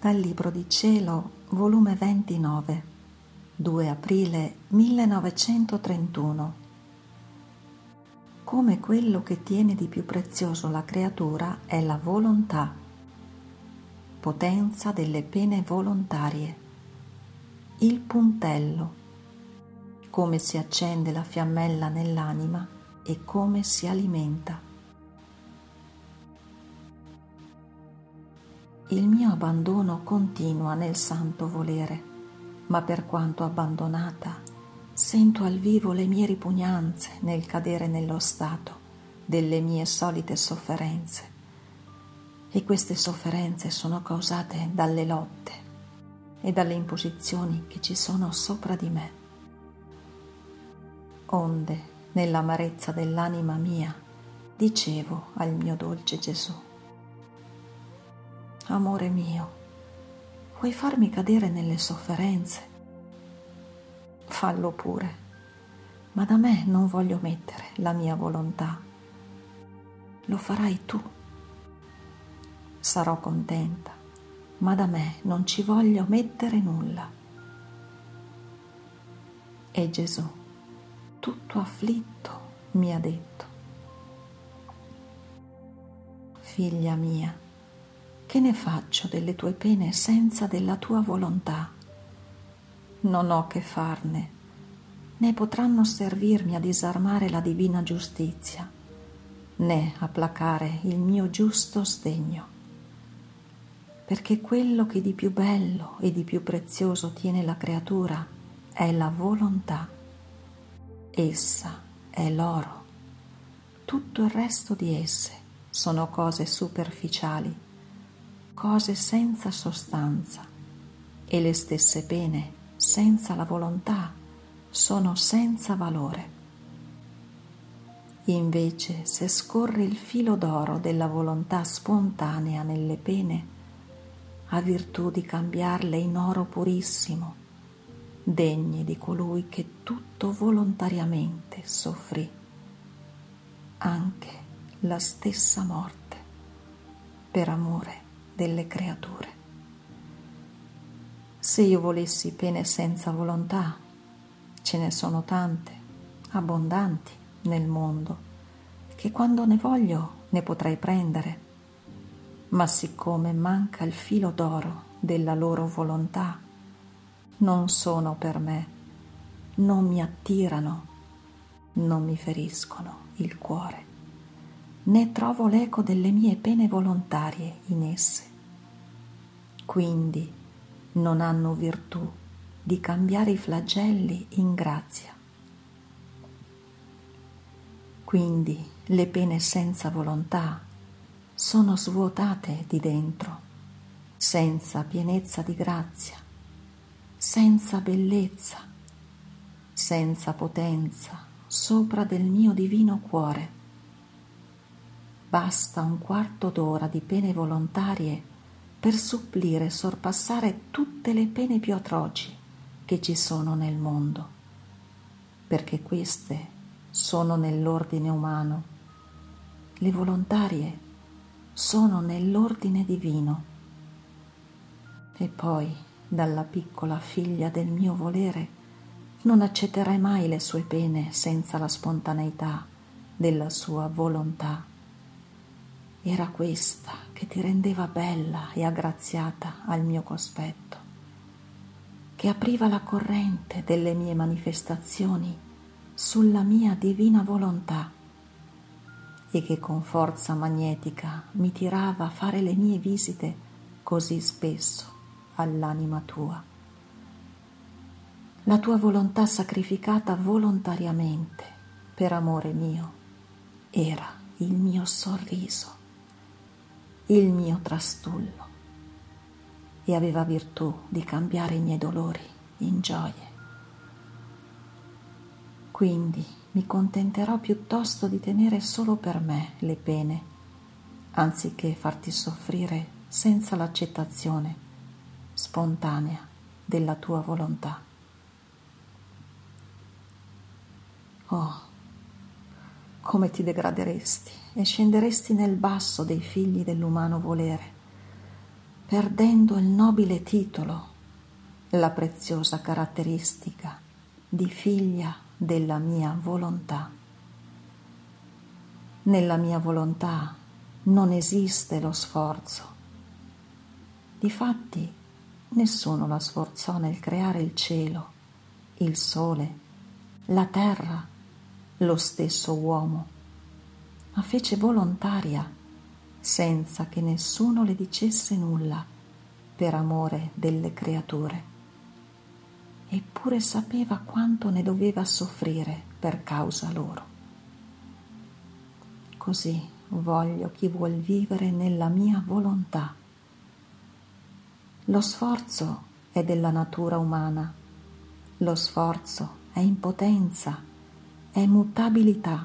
Dal Libro di Cielo, volume 29, 2 aprile 1931. Come quello che tiene di più prezioso la creatura è la volontà, potenza delle pene volontarie, il puntello, come si accende la fiammella nell'anima e come si alimenta. Il mio abbandono continua nel santo volere, ma per quanto abbandonata, sento al vivo le mie ripugnanze nel cadere nello stato delle mie solite sofferenze. E queste sofferenze sono causate dalle lotte e dalle imposizioni che ci sono sopra di me. Onde, nell'amarezza dell'anima mia, dicevo al mio dolce Gesù, Amore mio, vuoi farmi cadere nelle sofferenze? Fallo pure, ma da me non voglio mettere la mia volontà. Lo farai tu. Sarò contenta, ma da me non ci voglio mettere nulla. E Gesù, tutto afflitto, mi ha detto, Figlia mia, che ne faccio delle tue pene senza della tua volontà? Non ho che farne, né potranno servirmi a disarmare la divina giustizia, né a placare il mio giusto sdegno. Perché quello che di più bello e di più prezioso tiene la creatura è la volontà. Essa è l'oro. Tutto il resto di esse sono cose superficiali cose senza sostanza e le stesse pene senza la volontà sono senza valore. Invece se scorre il filo d'oro della volontà spontanea nelle pene, ha virtù di cambiarle in oro purissimo, degne di colui che tutto volontariamente soffrì, anche la stessa morte, per amore delle creature. Se io volessi pene senza volontà, ce ne sono tante, abbondanti nel mondo, che quando ne voglio ne potrei prendere, ma siccome manca il filo d'oro della loro volontà, non sono per me, non mi attirano, non mi feriscono il cuore, né trovo l'eco delle mie pene volontarie in esse quindi non hanno virtù di cambiare i flagelli in grazia. Quindi le pene senza volontà sono svuotate di dentro, senza pienezza di grazia, senza bellezza, senza potenza sopra del mio divino cuore. Basta un quarto d'ora di pene volontarie per supplire e sorpassare tutte le pene più atroci che ci sono nel mondo, perché queste sono nell'ordine umano, le volontarie sono nell'ordine divino. E poi, dalla piccola figlia del mio volere, non accetterai mai le sue pene senza la spontaneità della sua volontà. Era questa che ti rendeva bella e aggraziata al mio cospetto, che apriva la corrente delle mie manifestazioni sulla mia divina volontà e che con forza magnetica mi tirava a fare le mie visite così spesso all'anima tua. La tua volontà sacrificata volontariamente per amore mio era il mio sorriso il mio trastullo e aveva virtù di cambiare i miei dolori in gioie. Quindi mi contenterò piuttosto di tenere solo per me le pene, anziché farti soffrire senza l'accettazione spontanea della tua volontà. Oh, come ti degraderesti e scenderesti nel basso dei figli dell'umano volere, perdendo il nobile titolo, la preziosa caratteristica di figlia della mia volontà. Nella mia volontà non esiste lo sforzo. Difatti, nessuno la sforzò nel creare il cielo, il sole, la terra, lo stesso uomo, ma fece volontaria senza che nessuno le dicesse nulla per amore delle creature. Eppure sapeva quanto ne doveva soffrire per causa loro. Così voglio chi vuol vivere nella mia volontà. Lo sforzo è della natura umana, lo sforzo è impotenza, è mutabilità.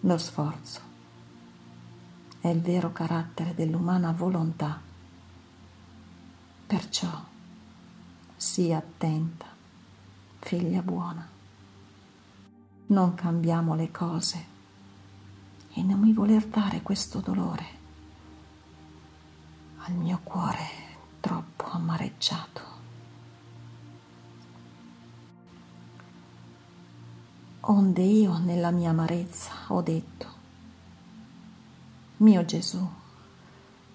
Lo sforzo è il vero carattere dell'umana volontà. Perciò sii attenta, figlia buona. Non cambiamo le cose e non mi voler dare questo dolore al mio cuore troppo amareggiato. Onde io nella mia amarezza ho detto, mio Gesù,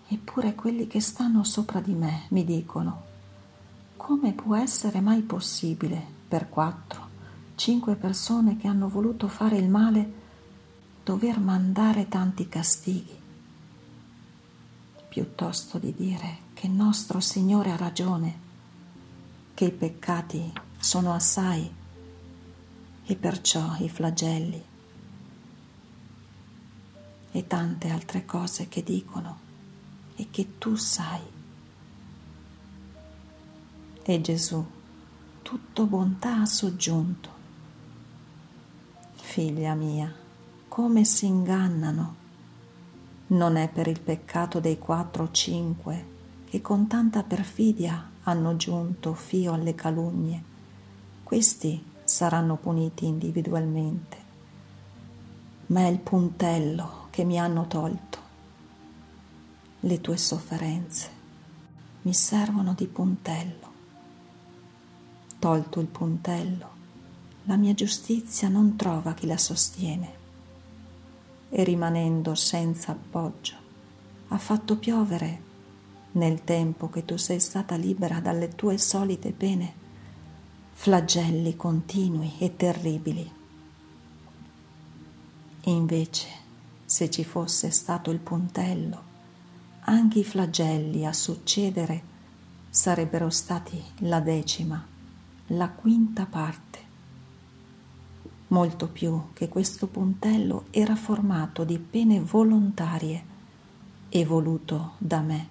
eppure quelli che stanno sopra di me mi dicono, come può essere mai possibile per quattro, cinque persone che hanno voluto fare il male dover mandare tanti castighi? Piuttosto di dire che nostro Signore ha ragione, che i peccati sono assai e perciò i flagelli e tante altre cose che dicono e che tu sai. E Gesù, tutto bontà ha soggiunto. Figlia mia, come si ingannano. Non è per il peccato dei quattro o cinque che con tanta perfidia hanno giunto fio alle calunnie. Questi saranno puniti individualmente. Ma è il puntello che mi hanno tolto. Le tue sofferenze mi servono di puntello. Tolto il puntello, la mia giustizia non trova chi la sostiene e rimanendo senza appoggio ha fatto piovere nel tempo che tu sei stata libera dalle tue solite pene flagelli continui e terribili. Invece se ci fosse stato il puntello, anche i flagelli a succedere sarebbero stati la decima, la quinta parte. Molto più che questo puntello era formato di pene volontarie e voluto da me.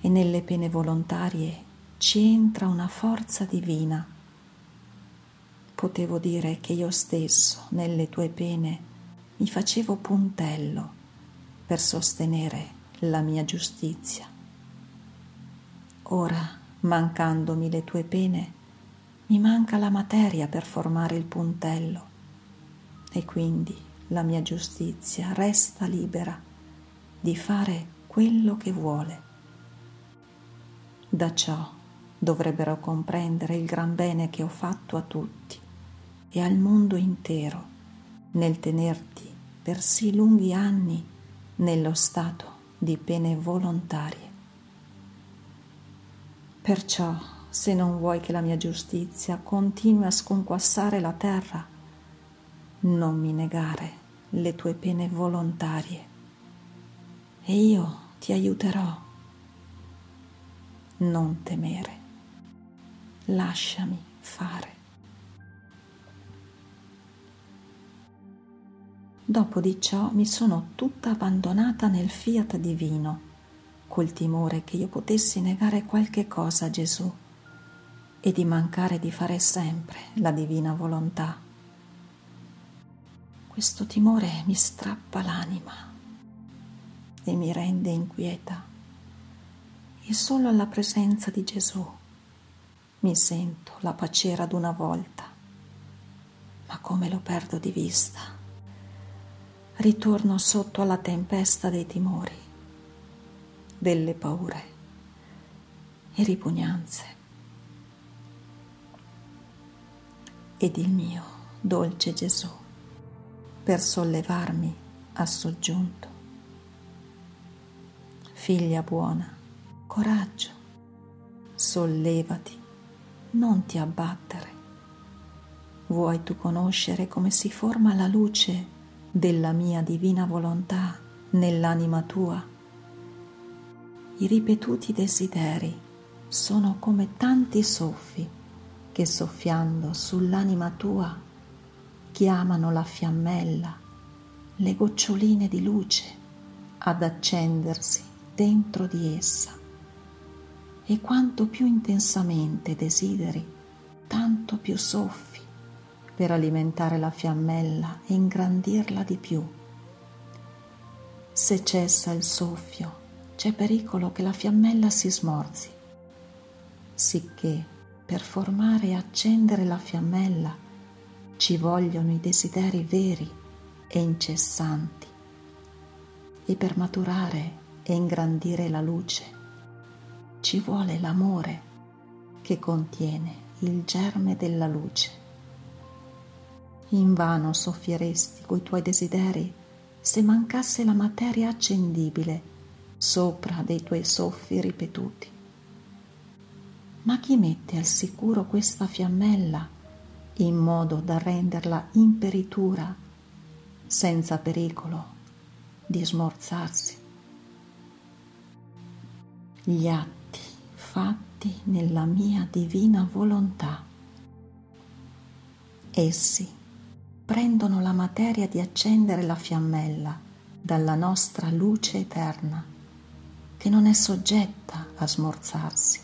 E nelle pene volontarie ci entra una forza divina. Potevo dire che io stesso nelle tue pene mi facevo puntello per sostenere la mia giustizia. Ora, mancandomi le tue pene, mi manca la materia per formare il puntello e quindi la mia giustizia resta libera di fare quello che vuole. Da ciò dovrebbero comprendere il gran bene che ho fatto a tutti e al mondo intero nel tenerti per sì lunghi anni nello stato di pene volontarie. Perciò, se non vuoi che la mia giustizia continui a sconquassare la terra, non mi negare le tue pene volontarie e io ti aiuterò. Non temere, lasciami fare. Dopo di ciò mi sono tutta abbandonata nel fiat divino, col timore che io potessi negare qualche cosa a Gesù e di mancare di fare sempre la divina volontà. Questo timore mi strappa l'anima e mi rende inquieta e solo alla presenza di Gesù mi sento la pacera d'una volta, ma come lo perdo di vista ritorno sotto alla tempesta dei timori delle paure e ripugnanze. Ed il mio dolce Gesù, per sollevarmi, ha soggiunto. Figlia buona, coraggio, sollevati, non ti abbattere. Vuoi tu conoscere come si forma la luce della mia divina volontà nell'anima tua? I ripetuti desideri sono come tanti soffi che soffiando sull'anima tua chiamano la fiammella, le goccioline di luce ad accendersi dentro di essa. E quanto più intensamente desideri, tanto più soffi per alimentare la fiammella e ingrandirla di più. Se cessa il soffio, c'è pericolo che la fiammella si smorzi, sicché per formare e accendere la fiammella ci vogliono i desideri veri e incessanti e per maturare e ingrandire la luce ci vuole l'amore che contiene il germe della luce. Invano soffieresti coi tuoi desideri se mancasse la materia accendibile sopra dei tuoi soffi ripetuti. Ma chi mette al sicuro questa fiammella in modo da renderla imperitura senza pericolo di smorzarsi? Gli atti fatti nella mia divina volontà. Essi prendono la materia di accendere la fiammella dalla nostra luce eterna che non è soggetta a smorzarsi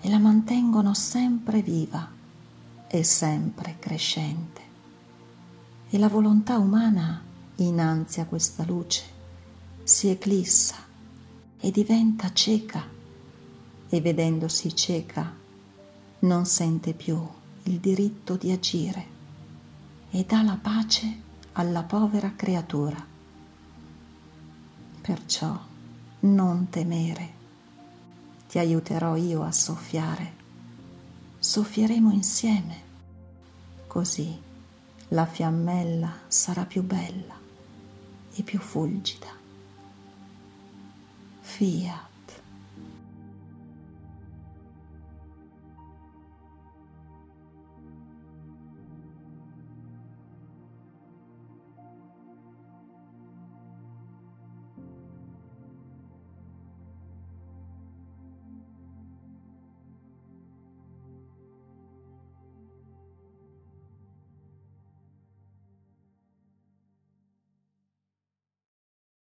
e la mantengono sempre viva e sempre crescente. E la volontà umana, innanzi a questa luce, si eclissa e diventa cieca e vedendosi cieca non sente più il diritto di agire e dà la pace alla povera creatura. Perciò non temere, ti aiuterò io a soffiare, soffieremo insieme, così la fiammella sarà più bella e più fulgida. Fiat.